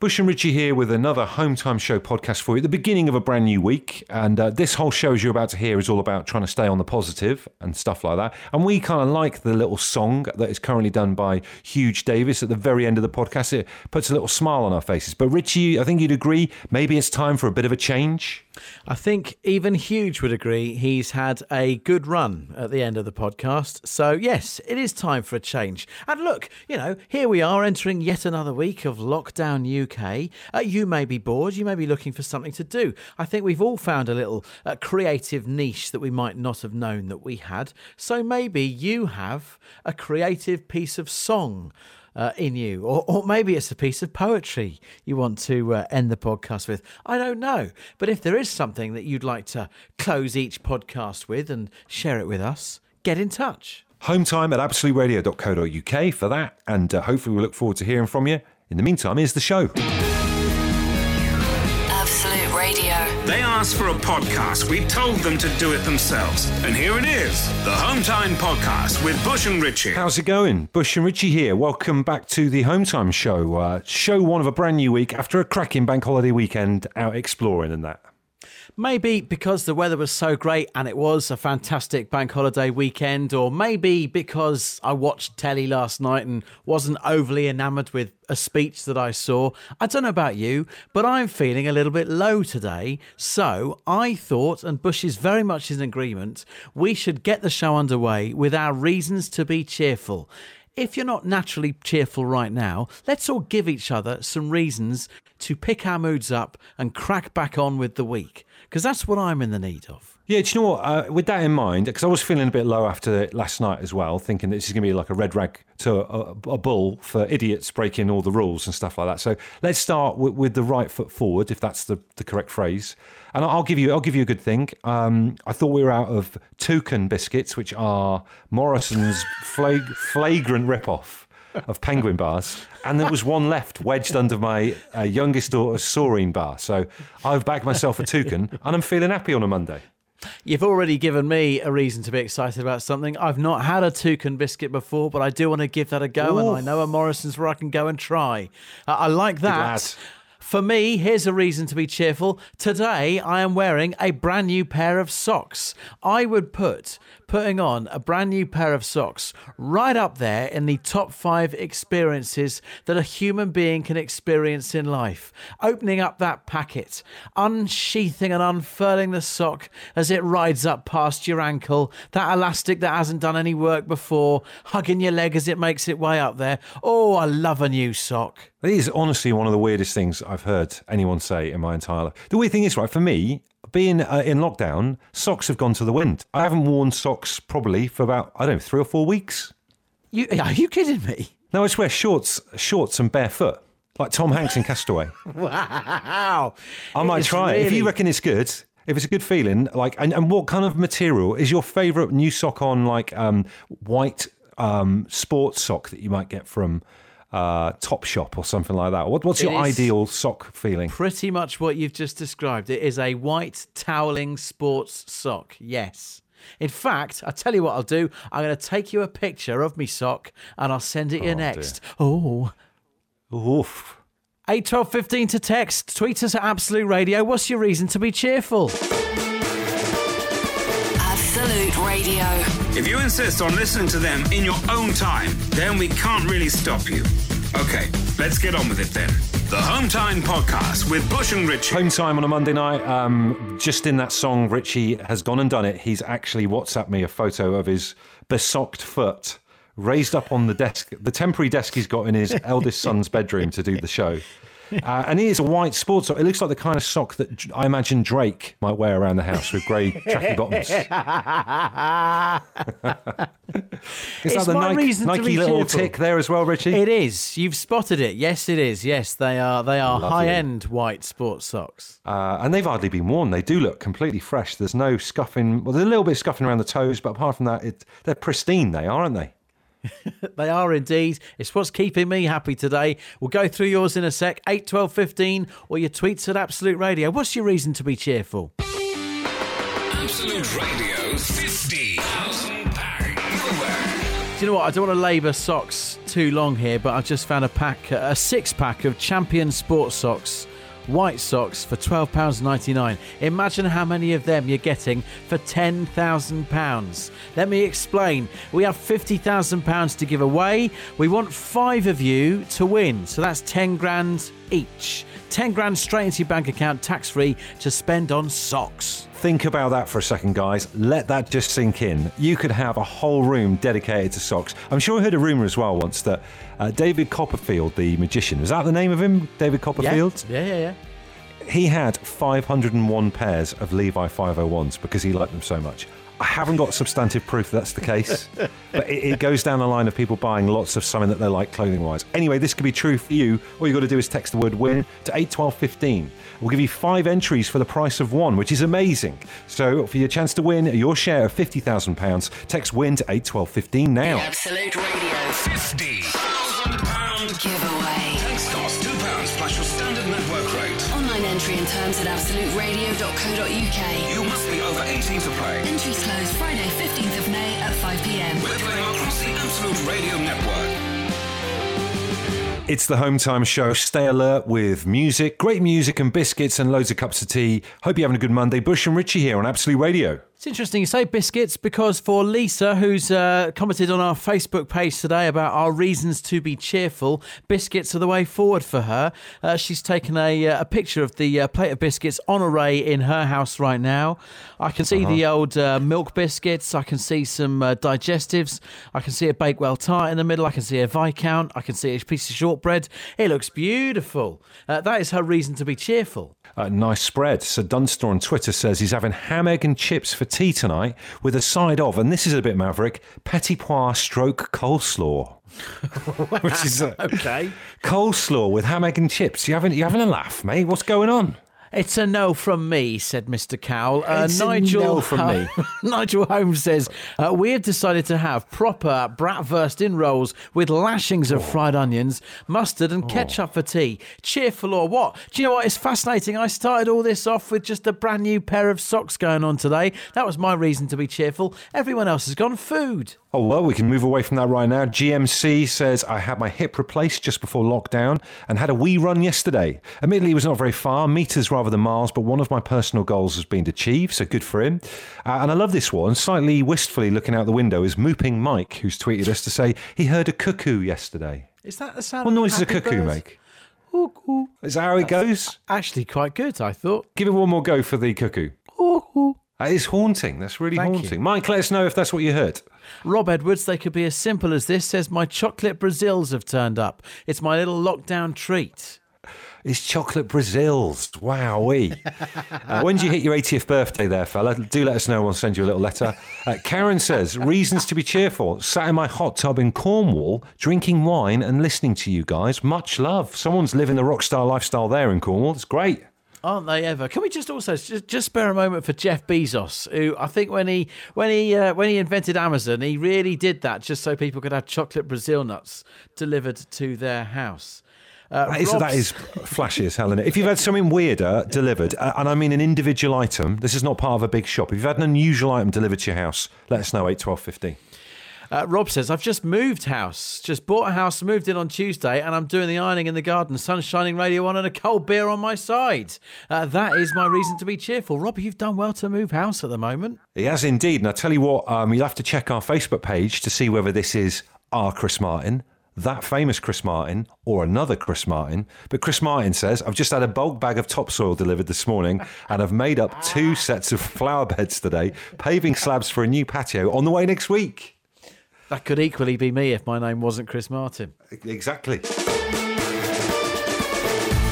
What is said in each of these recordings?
Bush and Richie here with another Home Time Show podcast for you at the beginning of a brand new week. And uh, this whole show, as you're about to hear, is all about trying to stay on the positive and stuff like that. And we kind of like the little song that is currently done by Huge Davis at the very end of the podcast. It puts a little smile on our faces. But Richie, I think you'd agree, maybe it's time for a bit of a change. I think even Huge would agree he's had a good run at the end of the podcast. So, yes, it is time for a change. And look, you know, here we are entering yet another week of Lockdown UK. Uh, you may be bored, you may be looking for something to do. I think we've all found a little uh, creative niche that we might not have known that we had. So, maybe you have a creative piece of song uh, in you, or, or maybe it's a piece of poetry you want to uh, end the podcast with. I don't know. But if there is something that you'd like to close each podcast with and share it with us, get in touch. Hometime at absoluteradio.co.uk for that. And uh, hopefully, we look forward to hearing from you. In the meantime, here's the show. Absolute Radio. They asked for a podcast. We told them to do it themselves. And here it is the Hometime Podcast with Bush and Richie. How's it going? Bush and Richie here. Welcome back to the Hometime Show. Uh, show one of a brand new week after a cracking bank holiday weekend out exploring and that. Maybe because the weather was so great and it was a fantastic bank holiday weekend, or maybe because I watched telly last night and wasn't overly enamoured with a speech that I saw. I don't know about you, but I'm feeling a little bit low today. So I thought, and Bush is very much in agreement, we should get the show underway with our reasons to be cheerful. If you're not naturally cheerful right now, let's all give each other some reasons to pick our moods up and crack back on with the week because that's what I'm in the need of. Yeah, do you know what? Uh, with that in mind, because I was feeling a bit low after last night as well, thinking this is going to be like a red rag to a, a, bull for idiots breaking all the rules and stuff like that. So let's start with, with the right foot forward, if that's the, the correct phrase. And I'll give you I'll give you a good thing. Um, I thought we were out of toucan biscuits, which are Morrison's flag, flagrant ripoff of penguin bars, and there was one left wedged under my uh, youngest daughter's Soreen bar. So I've bagged myself a toucan, and I'm feeling happy on a Monday. You've already given me a reason to be excited about something. I've not had a toucan biscuit before, but I do want to give that a go, Ooh. and I know a Morrison's where I can go and try. Uh, I like that. For me, here's a reason to be cheerful. Today, I am wearing a brand new pair of socks. I would put putting on a brand new pair of socks right up there in the top five experiences that a human being can experience in life. Opening up that packet, unsheathing and unfurling the sock as it rides up past your ankle, that elastic that hasn't done any work before, hugging your leg as it makes its way up there. Oh, I love a new sock. It is honestly one of the weirdest things I've heard anyone say in my entire life. The weird thing is, right, for me, being uh, in lockdown, socks have gone to the wind. I haven't worn socks probably for about I don't know three or four weeks. You are you kidding me? No, I just wear shorts, shorts and barefoot, like Tom Hanks in Castaway. wow! I might it's try really... it if you reckon it's good. If it's a good feeling, like, and, and what kind of material is your favourite new sock on? Like um, white um, sports sock that you might get from uh, Top Shop or something like that. What, what's your ideal sock feeling? Pretty much what you've just described. It is a white toweling sports sock. Yes. In fact, I'll tell you what I'll do. I'm going to take you a picture of me sock and I'll send it oh, you next. Dear. Oh. Oof. 8 12 15 to text. Tweet us at Absolute Radio. What's your reason to be cheerful? Absolute Radio. If you insist on listening to them in your own time, then we can't really stop you. Okay, let's get on with it then. The Home Time Podcast with Bush and Richie. Home Time on a Monday night. Um, just in that song, Richie has gone and done it. He's actually WhatsApped me a photo of his besocked foot raised up on the desk, the temporary desk he's got in his eldest son's bedroom to do the show. Uh, and it is a white sports sock. It looks like the kind of sock that I imagine Drake might wear around the house with grey tracky bottoms. is that the Nike, Nike little cheerful. tick there as well, Richie? It is. You've spotted it. Yes, it is. Yes, they are. They are high-end white sports socks, uh, and they've hardly been worn. They do look completely fresh. There's no scuffing. Well, there's a little bit of scuffing around the toes, but apart from that, it, they're pristine. They are, aren't they? they are indeed. It's what's keeping me happy today. We'll go through yours in a sec. 8, 12, 15, or your tweets at Absolute Radio. What's your reason to be cheerful? Absolute Radio 50,000 pound Do you know what? I don't want to labour socks too long here, but I've just found a pack, a six pack of Champion Sports socks, white socks for £12.99. Imagine how many of them you're getting for £10,000. Let me explain. We have £50,000 to give away. We want five of you to win, so that's 10 grand each. 10 grand straight into your bank account, tax free, to spend on socks. Think about that for a second, guys. Let that just sink in. You could have a whole room dedicated to socks. I'm sure I heard a rumour as well once that uh, David Copperfield, the magician, was that the name of him? David Copperfield? Yeah, yeah, yeah. He had 501 pairs of Levi 501s because he liked them so much. I haven't got substantive proof that's the case, but it, it, goes down the line of people buying lots of something that they like clothing wise. Anyway, this could be true for you. All you've got to do is text the word win to 81215. We'll give you five entries for the price of one, which is amazing. So, for your chance to win your share of £50,000, text win to 81215 now. The Absolute Radio £50,000 giveaway. Terms at absoluteradio.co.uk. You must be over 18 to play. Entries close Friday, 15th of May at 5 pm. We're playing across the Absolute Radio network. It's the Home Time Show. Stay alert with music, great music and biscuits and loads of cups of tea. Hope you're having a good Monday. Bush and Richie here on Absolute Radio. It's interesting you say biscuits because for Lisa, who's uh, commented on our Facebook page today about our reasons to be cheerful, biscuits are the way forward for her. Uh, she's taken a, uh, a picture of the uh, plate of biscuits on array in her house right now. I can see uh-huh. the old uh, milk biscuits. I can see some uh, digestives. I can see a Bakewell tart in the middle. I can see a Viscount. I can see a piece of shortbread. It looks beautiful. that is her reason to be cheerful. Nice spread. So Dunster on Twitter says he's having ham, egg, and chips for tea tonight with a side of, and this is a bit maverick, petit pois stroke coleslaw. Which is uh, okay. Coleslaw with ham, egg, and chips. You having you having a laugh, mate? What's going on? It's a no from me, said Mr. Cowell. Uh, it's Nigel, a no from me. Nigel Holmes says, uh, We have decided to have proper bratwurst in rolls with lashings of oh. fried onions, mustard, and oh. ketchup for tea. Cheerful or what? Do you know what? It's fascinating. I started all this off with just a brand new pair of socks going on today. That was my reason to be cheerful. Everyone else has gone food. Oh, well, we can move away from that right now. GMC says, I had my hip replaced just before lockdown and had a wee run yesterday. Admittedly, it was not very far, metres rather than miles, but one of my personal goals has been achieved, so good for him. Uh, and I love this one. Slightly wistfully looking out the window is Mooping Mike, who's tweeted us to say he heard a cuckoo yesterday. Is that the sound? What noise does a cuckoo bird? make? Is that how it goes? Actually, quite good, I thought. Give it one more go for the cuckoo. That is haunting. That's really Thank haunting. You. Mike, let us know if that's what you heard. Rob Edwards, they could be as simple as this, says my chocolate Brazils have turned up. It's my little lockdown treat. It's chocolate Brazils. Wowee. uh, when do you hit your 80th birthday there, fella? Do let us know. We'll send you a little letter. Uh, Karen says, reasons to be cheerful. Sat in my hot tub in Cornwall, drinking wine and listening to you guys. Much love. Someone's living the rock star lifestyle there in Cornwall. It's great. Aren't they ever? Can we just also just, just spare a moment for Jeff Bezos, who I think when he when he uh, when he invented Amazon, he really did that just so people could have chocolate Brazil nuts delivered to their house. Uh, that, is, that is flashy as hell, is If you've had something weirder delivered, uh, and I mean an individual item, this is not part of a big shop. If you've had an unusual item delivered to your house, let us know, 8 12 50. Uh, Rob says, I've just moved house. Just bought a house, moved in on Tuesday, and I'm doing the ironing in the garden, sun shining, radio on, and a cold beer on my side. Uh, that is my reason to be cheerful. Rob, you've done well to move house at the moment. He has indeed. And I tell you what, um, you'll have to check our Facebook page to see whether this is our Chris Martin that famous Chris Martin or another Chris Martin. But Chris Martin says, I've just had a bulk bag of topsoil delivered this morning and I've made up two ah. sets of flower beds today, paving slabs for a new patio on the way next week. That could equally be me if my name wasn't Chris Martin. Exactly.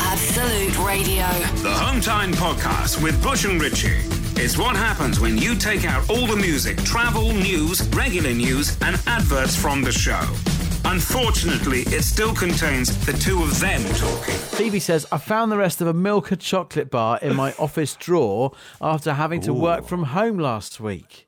Absolute Radio. The Home Time Podcast with Bush and Richie. It's what happens when you take out all the music, travel, news, regular news, and adverts from the show. Unfortunately, it still contains the two of them talking. Phoebe says, I found the rest of a Milka chocolate bar in my office drawer after having to Ooh. work from home last week.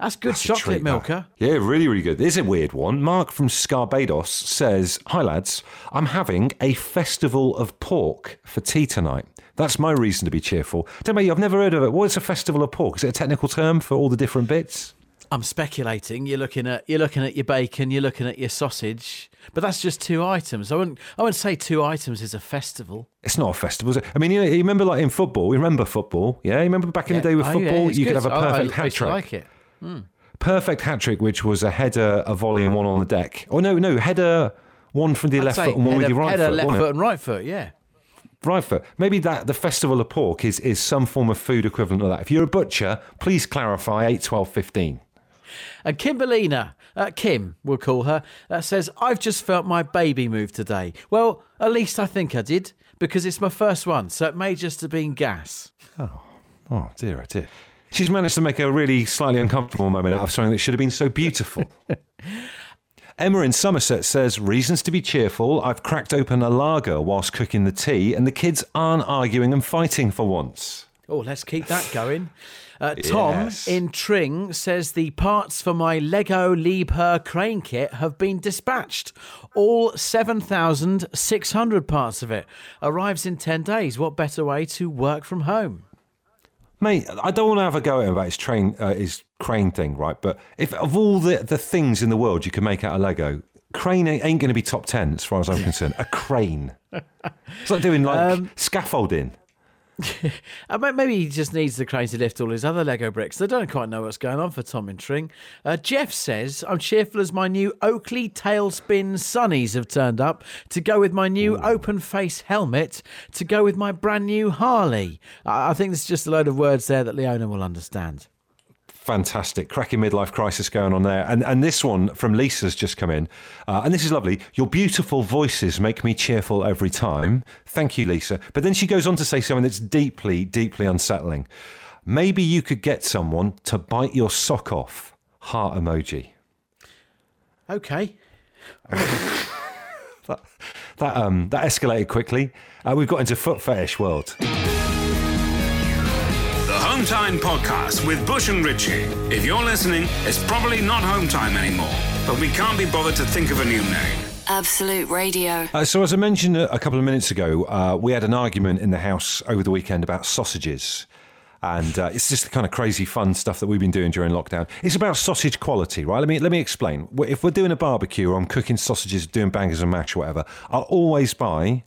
That's good That's chocolate, treat, Milka. Yeah, really, really good. There's a weird one. Mark from Scarbados says, Hi, lads. I'm having a festival of pork for tea tonight. That's my reason to be cheerful. Tell me, I've never heard of it. What is a festival of pork? Is it a technical term for all the different bits? I'm speculating. You're looking at you're looking at your bacon. You're looking at your sausage. But that's just two items. I wouldn't I wouldn't say two items is a festival. It's not a festival. Is it? I mean, you, know, you remember like in football. We remember football. Yeah, you remember back in the day with Oh, football, yeah, you could have a perfect hat trick. like it. Hmm. Perfect hat trick, which was a header, a volley, and one on the deck. Oh no, no header, one from the I'd left foot and one with your right header, foot. Header, left it? foot, and right foot. Yeah. Right foot. Maybe that the festival of pork is is some form of food equivalent of that. If you're a butcher, please clarify 8, 12, 15. And Kimberlina, uh, Kim, we'll call her, uh, says, I've just felt my baby move today. Well, at least I think I did, because it's my first one, so it may just have been gas. Oh oh dear, oh dear. She's managed to make a really slightly uncomfortable moment out of something that should have been so beautiful. Emma in Somerset says, Reasons to be cheerful. I've cracked open a lager whilst cooking the tea, and the kids aren't arguing and fighting for once. Oh, let's keep that going. Uh, Tom Yes. in Tring says the parts for my Lego Liebherr crane kit have been dispatched. All 7,600 parts of it. Arrives in 10 days. What better way to work from home? Mate, I don't want to have a go at him about his train, uh, his crane thing, right? But if of all the, the things in the world you can make out of Lego, crane ain't, ain't going to be top ten as far as I'm concerned. A crane. It's like doing like scaffolding. Ma- maybe he just needs the crane to lift all his other Lego bricks. They don't quite know what's going on for Tom and Tring. Uh, Jeff says, I'm cheerful as my new Oakley tailspin sunnies have turned up to go with my new open face helmet to go with my brand new Harley. I I think there's just a load of words there that Leona will understand. Fantastic, cracking midlife crisis going on there, and and this one from Lisa's just come in, uh, and this is lovely. Your beautiful voices make me cheerful every time. Thank you, Lisa. But then she goes on to say something that's deeply, deeply unsettling. Maybe you could get someone to bite your sock off. Heart emoji. Okay. That um that escalated quickly. Uh, we've got into foot fetish world. The Home Time Podcast with Bush and Richie. If you're listening, it's probably not Home Time anymore, but we can't be bothered to think of a new name. Absolute Radio. Uh, so, as I mentioned a, a couple of minutes ago, uh, we had an argument in the house over the weekend about sausages. And uh, it's just the kind of crazy fun stuff that we've been doing during lockdown. It's about sausage quality, right? Let me let me explain. If we're doing a barbecue or I'm cooking sausages, doing bangers and mash, or whatever, I'll always buy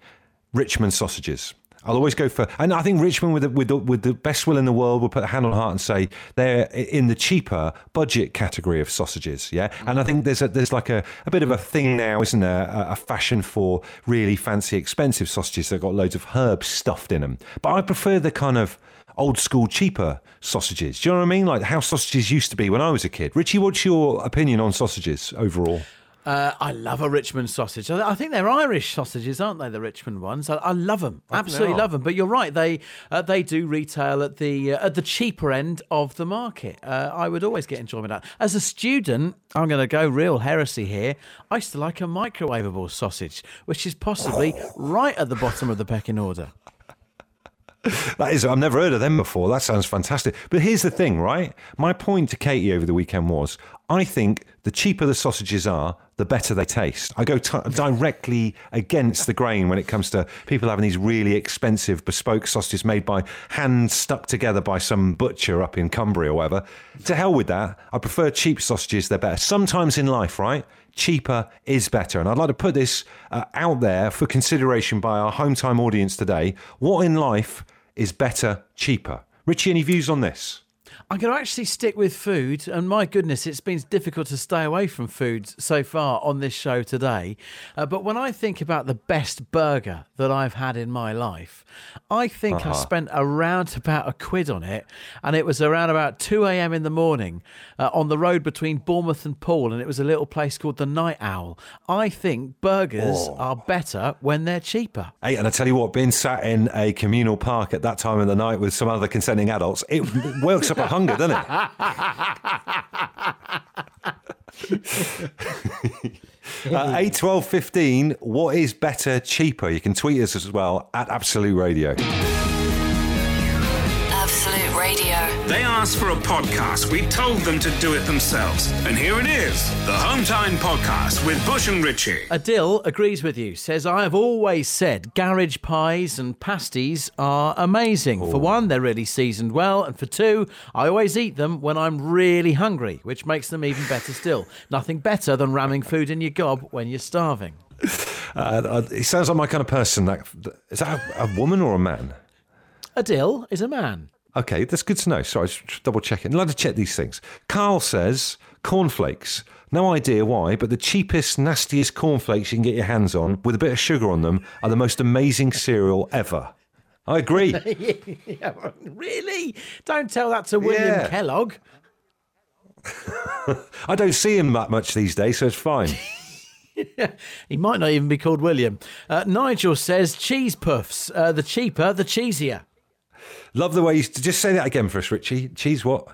Richmond sausages. I'll always go for, and I think Richmond, with the, with the, with the best will in the world, will put a hand on heart and say they're in the cheaper budget category of sausages. Yeah, mm-hmm. and I think there's a, there's like a, a bit of a thing now, isn't there? A, a fashion for really fancy, expensive sausages that got loads of herbs stuffed in them. But I prefer the kind of old school, cheaper sausages. Do you know what I mean? Like how sausages used to be when I was a kid. Richie, what's your opinion on sausages overall? Uh, I love a Richmond sausage. I I think they're Irish sausages, aren't they? The Richmond ones. I, I love them. Absolutely love them. But you're right. They uh, they do retail at the uh, at the cheaper end of the market. Uh, I would always get enjoyment out. As a student, I'm going to go real heresy here. I used to like a microwavable sausage, which is possibly right at the bottom of the pecking order. That is, I've never heard of them before. That sounds fantastic. But here's the thing, right? My point to Katie over the weekend was I think the cheaper the sausages are, the better they taste. I go t- directly against the grain when it comes to people having these really expensive bespoke sausages made by hand stuck together by some butcher up in Cumbria or whatever. To hell with that. I prefer cheap sausages, they're better. Sometimes in life, right? cheaper is better. And I'd like to put this uh, out there for consideration by our home time audience today. What in life is better, cheaper? Richie, any views on this? I'm going to actually stick with food, and my goodness, it's been difficult to stay away from food so far on this show today. Uh, but when I think about the best burger that I've had in my life, I think I spent around about a quid on it, and it was around about 2 a.m. in the morning uh, on the road between Bournemouth and Poole, and it was a little place called the Night Owl. I think burgers are better when they're cheaper. Hey, and I tell you what, being sat in a communal park at that time of the night with some other consenting adults, it works up a hunger, doesn't it? uh, 8, 12, 15, what is better, cheaper? You can tweet us as well at Absolute Radio. They asked for a podcast. We told them to do it themselves. And here it is the Home Time Podcast with Bush and Richie. Adil agrees with you, says, I have always said garage pies and pasties are amazing. For one, they're really seasoned well. And for two, I always eat them when I'm really hungry, which makes them even better still. Nothing better than ramming food in your gob when you're starving. Uh, he sounds like my kind of person. That, is that a, a woman or a man? Adil is a man. Okay, that's good to know. Sorry, double checking. I'd to check these things. Carl says cornflakes. No idea why, but the cheapest, nastiest cornflakes you can get your hands on with a bit of sugar on them are the most amazing cereal ever. I agree. yeah, really? Don't tell that to William Yeah. Kellogg. I don't see him that much these days, so it's fine. He might not even be called William. Uh, Nigel says cheese puffs. Uh, the cheaper, the cheesier. Love the way you just say that again for us, Richie. Cheese what?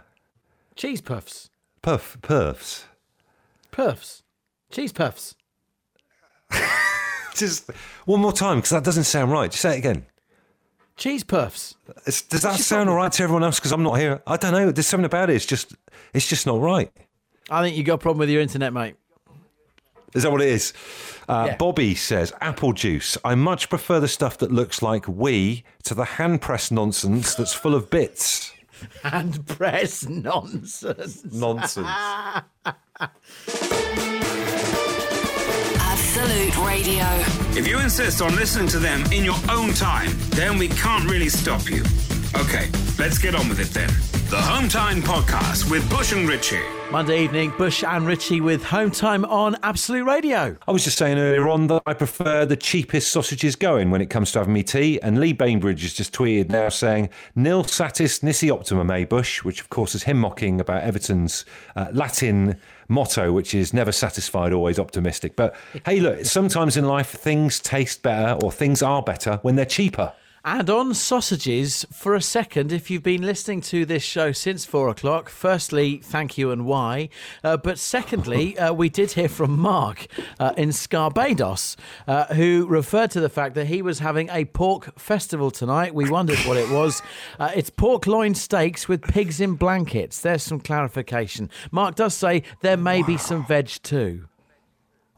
Cheese puffs. Puff, puffs. Puffs. Cheese puffs. Just one more time because that doesn't sound right. Just say it again. Cheese puffs. It's, does that sound all right to everyone else? Because I'm not here. I don't know. There's something about it. It's just, it's just not right. I think you got a problem with your internet, mate. Is that what it is? Uh, Yeah. Bobby says apple juice. I much prefer the stuff that looks like we to the hand press nonsense that's full of bits. Hand press nonsense. Nonsense. Absolute Radio. If you insist on listening to them in your own time, then we can't really stop you. Okay, let's get on with it then. The Home Time Podcast with Bush and Richie. Monday evening, Bush and Richie with Home Time on Absolute Radio. I was just saying earlier on that I prefer the cheapest sausages going when it comes to having me tea. And Lee Bainbridge has just tweeted now saying, Nil satis nisi optimum, eh, Bush? Which, of course, is him mocking about Everton's uh, Latin motto, which is never satisfied, always optimistic. But hey, look, sometimes in life things taste better or things are better when they're cheaper. And on sausages, for a second, if you've been listening to this show since four o'clock, firstly, thank you and why. Uh, but secondly, uh, we did hear from Mark uh, in Scarbados, uh, who referred to the fact that he was having a pork festival tonight. We wondered what it was. Uh, it's pork loin steaks with pigs in blankets. There's some clarification. Mark does say there may be some veg too.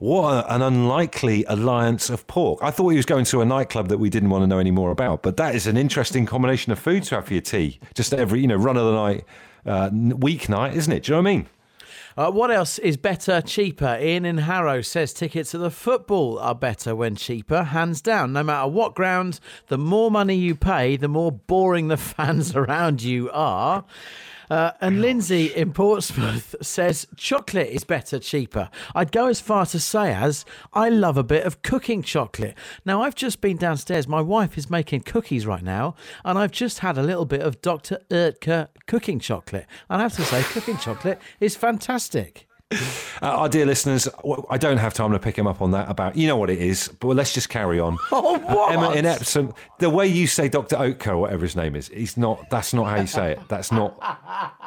What an unlikely alliance of pork. I thought he was going to a nightclub that we didn't want to know any more about, but that is an interesting combination of food to have for your tea. Just every, you know, run of the night, uh, weeknight, isn't it? Do you know what I mean? Uh, what else is better, cheaper? Ian in Harrow says tickets to the football are better when cheaper, hands down. No matter what ground, the more money you pay, the more boring the fans around you are. Uh, and Lindsay in Portsmouth says chocolate is better, cheaper. I'd go as far to say as I love a bit of cooking chocolate. Now, I've just been downstairs. My wife is making cookies right now, and I've just had a little bit of Dr. Ertke cooking chocolate. And I have to say, cooking chocolate is fantastic. Uh, our dear listeners, I don't have time to pick him up on that about, you know what it is, but let's just carry on. Oh, what? Emma in Epsom, the way you say Dr. Oatker, or whatever his name is, he's not, that's not how you say it. That's not,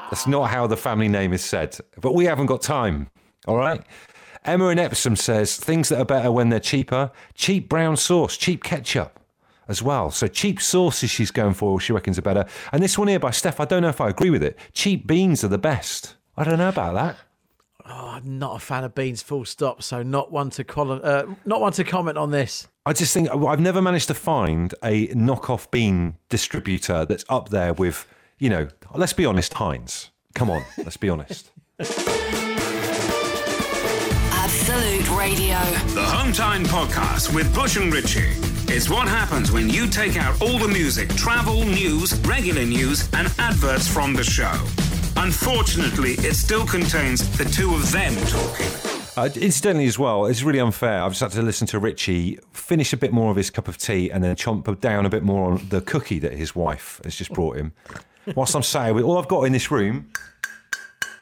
that's not how the family name is said. But we haven't got time, all right? Emma in Epsom says things that are better when they're cheaper cheap brown sauce, cheap ketchup as well. So cheap sauces she's going for, she reckons are better. And this one here by Steph, I don't know if I agree with it. Cheap beans are the best. I don't know about that. I'm not a fan of beans, full stop. So not one to col- uh, not one to comment on this. I just think I've never managed to find a knockoff bean distributor that's up there with, you know, let's be honest, Heinz. Come on, let's be honest. Absolute Radio. The Home Time Podcast with Bush and Richie. It's what happens when you take out all the music, travel, news, regular news, and adverts from the show. Unfortunately, it still contains the two of them talking. Uh, incidentally, as well, it's really unfair. I've just had to listen to Richie finish a bit more of his cup of tea and then chomp down a bit more on the cookie that his wife has just brought him. Whilst I'm sat with all I've got in this room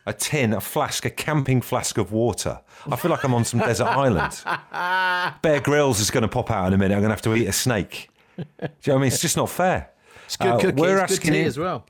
a tin, a flask, a camping flask of water. I feel like I'm on some desert island. Bear Grylls is going to pop out in a minute. I'm going to have to eat a snake. Do you know what I mean? It's just not fair. It's good Uh, cookie. we're it's good asking tea you- as well.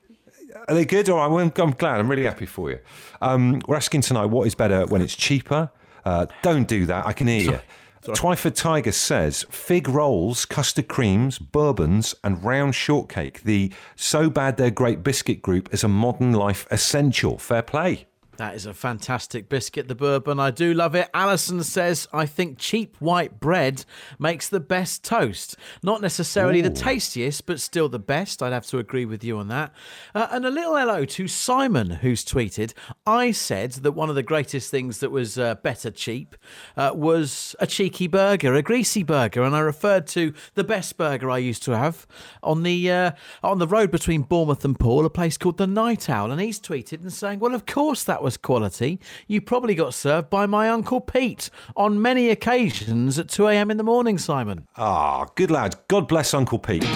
Are they good? All right, I'm, glad. I'm really happy for you. Um, we're asking tonight what is better when it's cheaper. Uh, don't do that. I can hear you. Twyford Tiger says fig rolls, custard creams, bourbons, and round shortcake. The so bad they're great biscuit group is a modern life essential. Fair play. That is a fantastic biscuit, the bourbon. I do love it. Alison says, I think cheap white bread makes the best toast. Not necessarily Ooh. the tastiest, but still the best. I'd have to agree with you on that. Uh, and a little hello to Simon, who's tweeted, I said that one of the greatest things that was uh, better cheap uh, was a cheeky burger, a greasy burger. And I referred to the best burger I used to have on the, uh, on the road between Bournemouth and Poole, a place called the Night Owl. And he's tweeted and saying, Well, of course that was quality, you probably got served by my Uncle Pete on many occasions at 2 a.m. in the morning, Simon. Ah, good lad. God bless Uncle Pete. The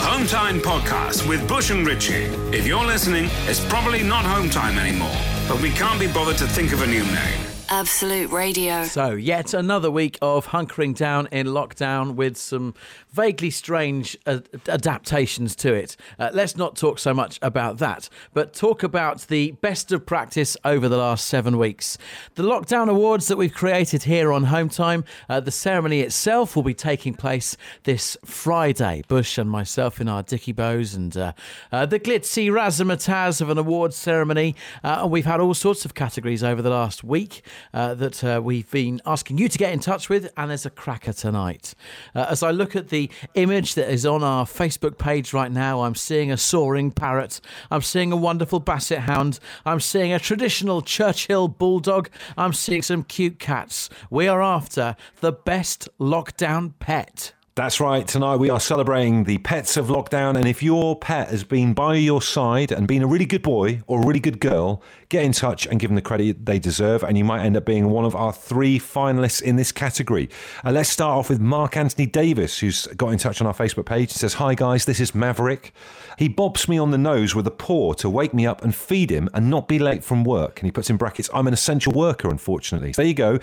Home Time Podcast with Bush and Richie. If you're listening, it's probably not Home Time anymore, but we can't be bothered to think of a new name. Absolute Radio. So, yet another week of hunkering down in lockdown with some vaguely strange adaptations to it. Uh, let's not talk so much about that, but talk about the best of practice over the last seven weeks. The Lockdown Awards that we've created here on Home Time, uh, the ceremony itself will be taking place this Friday. Bush and myself in our dicky bows and uh, uh, the glitzy razzmatazz of an awards ceremony. Uh, we've had all sorts of categories over the last week that we've been asking you to get in touch with, and there's a cracker tonight. as I look at the image that is on our Facebook page right now, I'm seeing a soaring parrot. I'm seeing a wonderful basset hound. I'm seeing a traditional Churchill bulldog. I'm seeing some cute cats. We are after the best lockdown pet. That's right. Tonight we are celebrating the pets of lockdown. And if your pet has been by your side and been a really good boy or a really good girl, get in touch and give them the credit they deserve. And you might end up being one of our three finalists in this category. Uh, let's start off with Mark Anthony Davis, who's got in touch on our Facebook page. He says, Hi guys, this is Maverick. He bobs me on the nose with a paw to wake me up and feed him and not be late from work. And he puts in brackets, I'm an essential worker, unfortunately. So there you go.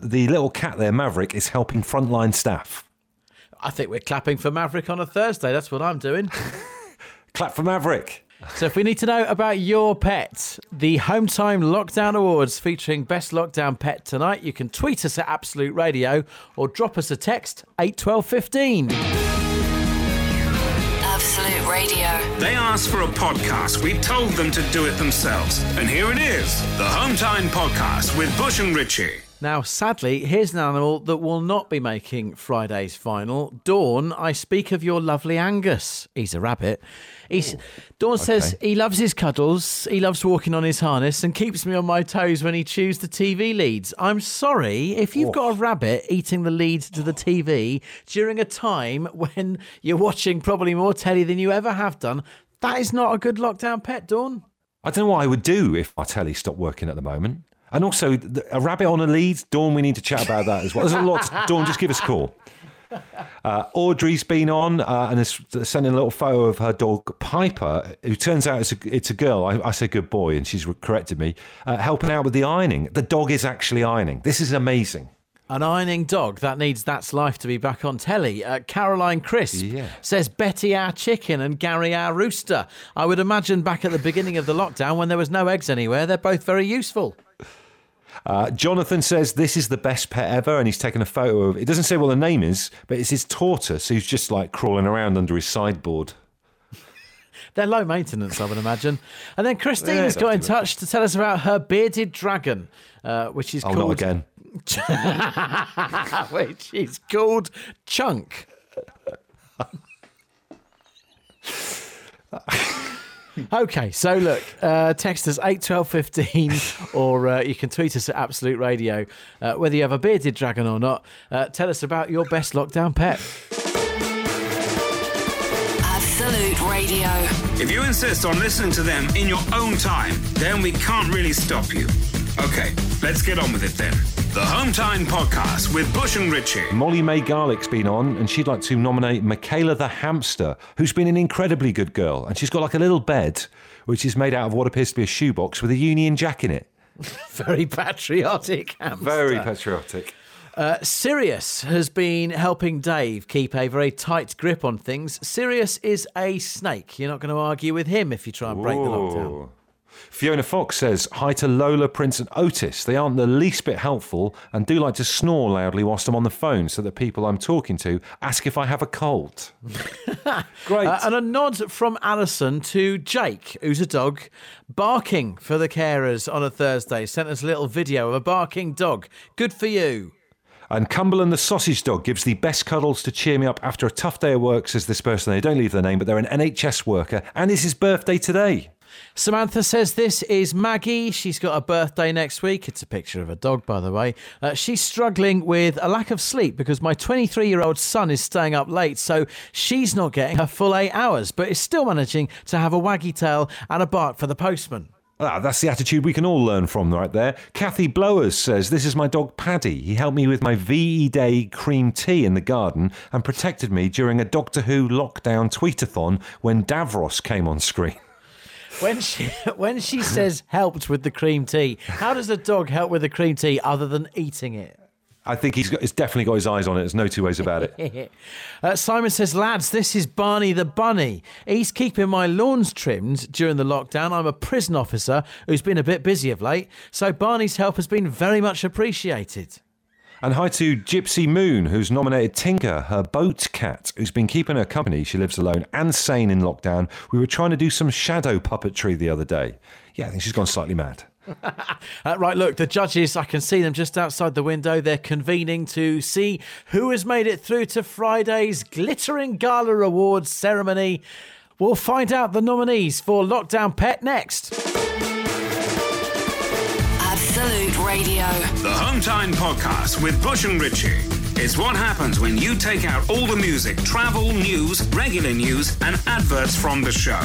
The little cat there, Maverick, is helping frontline staff. I think we're clapping for Maverick on a Thursday. That's what I'm doing. Clap for Maverick. So, if we need to know about your pet, the Home Time Lockdown Awards featuring Best Lockdown Pet tonight, you can tweet us at Absolute Radio or drop us a text 81215. Absolute Radio. They asked for a podcast. We told them to do it themselves. And here it is the Home Time Podcast with Bush and Richie. Now, sadly, here's an animal that will not be making Friday's final. Dawn, I speak of your lovely Angus. He's a rabbit. He's, Dawn okay. says he loves his cuddles, he loves walking on his harness, and keeps me on my toes when he chews the TV leads. I'm sorry if you've got a rabbit eating the leads to the TV during a time when you're watching probably more telly than you ever have done. That is not a good lockdown pet, Dawn. I don't know what I would do if my telly stopped working at the moment. And also, a rabbit on a lead, Dawn, we need to chat about that as well. There's a lot. Dawn, just give us a call. Uh, Audrey's been on uh, and is sending a little photo of her dog Piper, who turns out it's a, it's a girl. I, I say good boy, and she's corrected me, uh, helping out with the ironing. The dog is actually ironing. This is amazing. An ironing dog that needs That's Life to be back on telly. Uh, Caroline Crisp yeah. says Betty our chicken and Gary our rooster. I would imagine back at the beginning of the lockdown when there was no eggs anywhere, they're both very useful. Uh, Jonathan says this is the best pet ever, and he's taken a photo of. It doesn't say what the name is, but it's his tortoise who's just like crawling around under his sideboard. They're low maintenance, I would imagine. And then Christine's yeah, got in touch to tell us about her bearded dragon, uh, which is oh, called. not again. which is called Chunk. Okay, so look, uh, text us eight twelve fifteen, or uh, you can tweet us at Absolute Radio. Uh, whether you have a bearded dragon or not, uh, tell us about your best lockdown pet. Absolute Radio. If you insist on listening to them in your own time, then we can't really stop you. Okay, let's get on with it then. The Home Time Podcast with Bush and Richie. Molly May Garlick's been on, and she'd like to nominate Michaela the hamster, who's been an incredibly good girl. And she's got like a little bed, which is made out of what appears to be a shoebox with a Union Jack in it. Very patriotic hamster. Very patriotic. Uh, Sirius has been helping Dave keep a very tight grip on things. Sirius is a snake. You're not going to argue with him if you try and break Ooh. the lockdown. Fiona Fox says, Hi to Lola, Prince, and Otis. They aren't the least bit helpful and do like to snore loudly whilst I'm on the phone so that people I'm talking to ask if I have a cold. Great. Uh, and a nod from Alison to Jake, who's a dog, barking for the carers on a Thursday. Sent us a little video of a barking dog. Good for you. And Cumberland the sausage dog gives the best cuddles to cheer me up after a tough day of work, says this person. They don't leave their name, but they're an NHS worker, and it's his birthday today. Samantha says this is Maggie. She's got a birthday next week. It's a picture of a dog, by the way. Uh, she's struggling with a lack of sleep because my 23 year old son is staying up late, so she's not getting her full eight hours, but is still managing to have a waggy tail and a bark for the postman. Ah, that's the attitude we can all learn from right there. Kathy Blowers says, This is my dog Paddy. He helped me with my VE Day cream tea in the garden and protected me during a Doctor Who lockdown tweetathon when Davros came on screen. When she when she says helped with the cream tea, how does a dog help with the cream tea other than eating it? I think he's, got, he's definitely got his eyes on it. There's no two ways about it. uh, Simon says, lads, this is Barney the Bunny. He's keeping my lawns trimmed during the lockdown. I'm a prison officer who's been a bit busy of late, so Barney's help has been very much appreciated. And hi to Gypsy Moon, who's nominated Tinker, her boat cat, who's been keeping her company. She lives alone and sane in lockdown. We were trying to do some shadow puppetry the other day. Yeah, I think she's gone slightly mad. uh, right, look, the judges, I can see them just outside the window. They're convening to see who has made it through to Friday's glittering gala awards ceremony. We'll find out the nominees for Lockdown Pet next. Absolute Radio. The Home Time Podcast with Bush and Richie. It's what happens when you take out all the music, travel, news, regular news, and adverts from the show.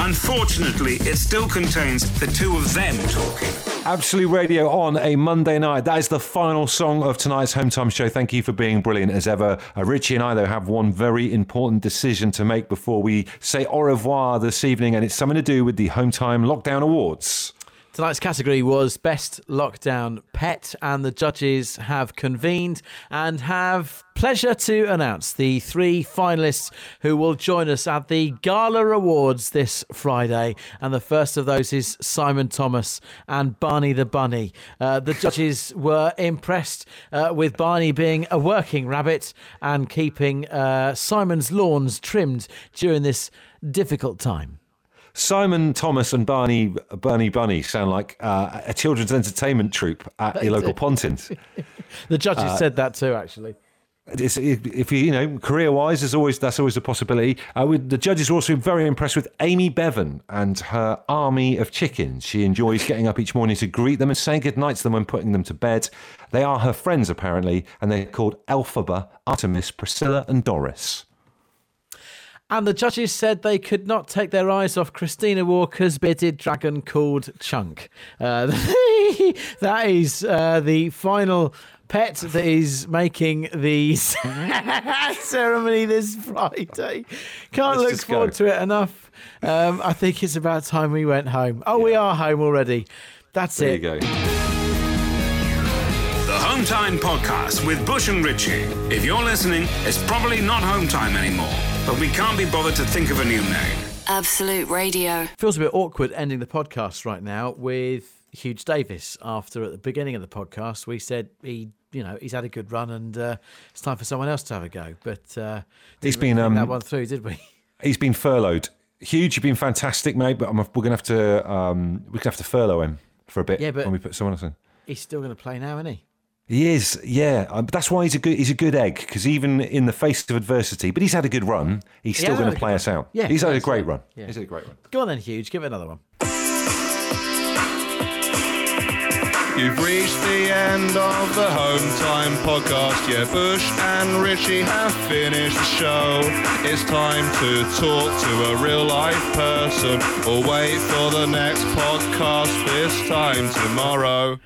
Unfortunately, it still contains the two of them talking. Absolute Radio on a Monday night. That is the final song of tonight's Home Time show. Thank you for being brilliant as ever. Uh, Richie and I, though, have one very important decision to make before we say au revoir this evening, and it's something to do with the Home Time Lockdown Awards. Tonight's category was Best Lockdown Pet, and the judges have convened and have pleasure to announce the three finalists who will join us at the Gala Awards this Friday. And the first of those is Simon Thomas and Barney the Bunny. Uh, the judges were impressed uh, with Barney being a working rabbit and keeping uh, Simon's lawns trimmed during this difficult time. Simon Thomas and Barney Barney Bunny sound like uh, a children's entertainment troupe at your local Pontins. the judges uh, said that too, actually. It's, if you you know career wise, there's always that's always a possibility. Uh, with, the judges were also very impressed with Amy Bevan and her army of chickens. She enjoys getting up each morning to greet them and say goodnight to them when putting them to bed. They are her friends apparently, and they're called Elphaba, Artemis, Priscilla, and Doris. And the judges said they could not take their eyes off Christina Walker's bearded dragon called Chunk. Uh, that is uh, the final pet that is making the ceremony this Friday. Can't Let's look forward go. to it enough. Um, I think it's about time we went home. Oh, yeah. we are home already. That's there it. There you go. The Home Time Podcast with Bush and Richie. If you're listening, it's probably not Home Time anymore but we can't be bothered to think of a new name. Absolute Radio. Feels a bit awkward ending the podcast right now with Huge Davis. After at the beginning of the podcast, we said he, you know, he's had a good run and uh, it's time for someone else to have a go. But uh, he's been um, that one through, did we? He's been furloughed. Huge, you've been fantastic, mate. But I'm, we're gonna have to um, we're gonna have to furlough him for a bit. Yeah, but when we put someone else in, he's still going to play now, isn't he? He is, yeah. Um, that's why he's a good he's a good egg because even in the face of adversity, but he's had a good run. He's still going to play us out. Yeah, he's had a great run. Yeah. He's had a great run. Go on then, Huge. Give it another one. You've reached the end of the Home Time podcast. Yeah, Bush and Richie have finished the show. It's time to talk to a real life person or wait for the next podcast this time tomorrow.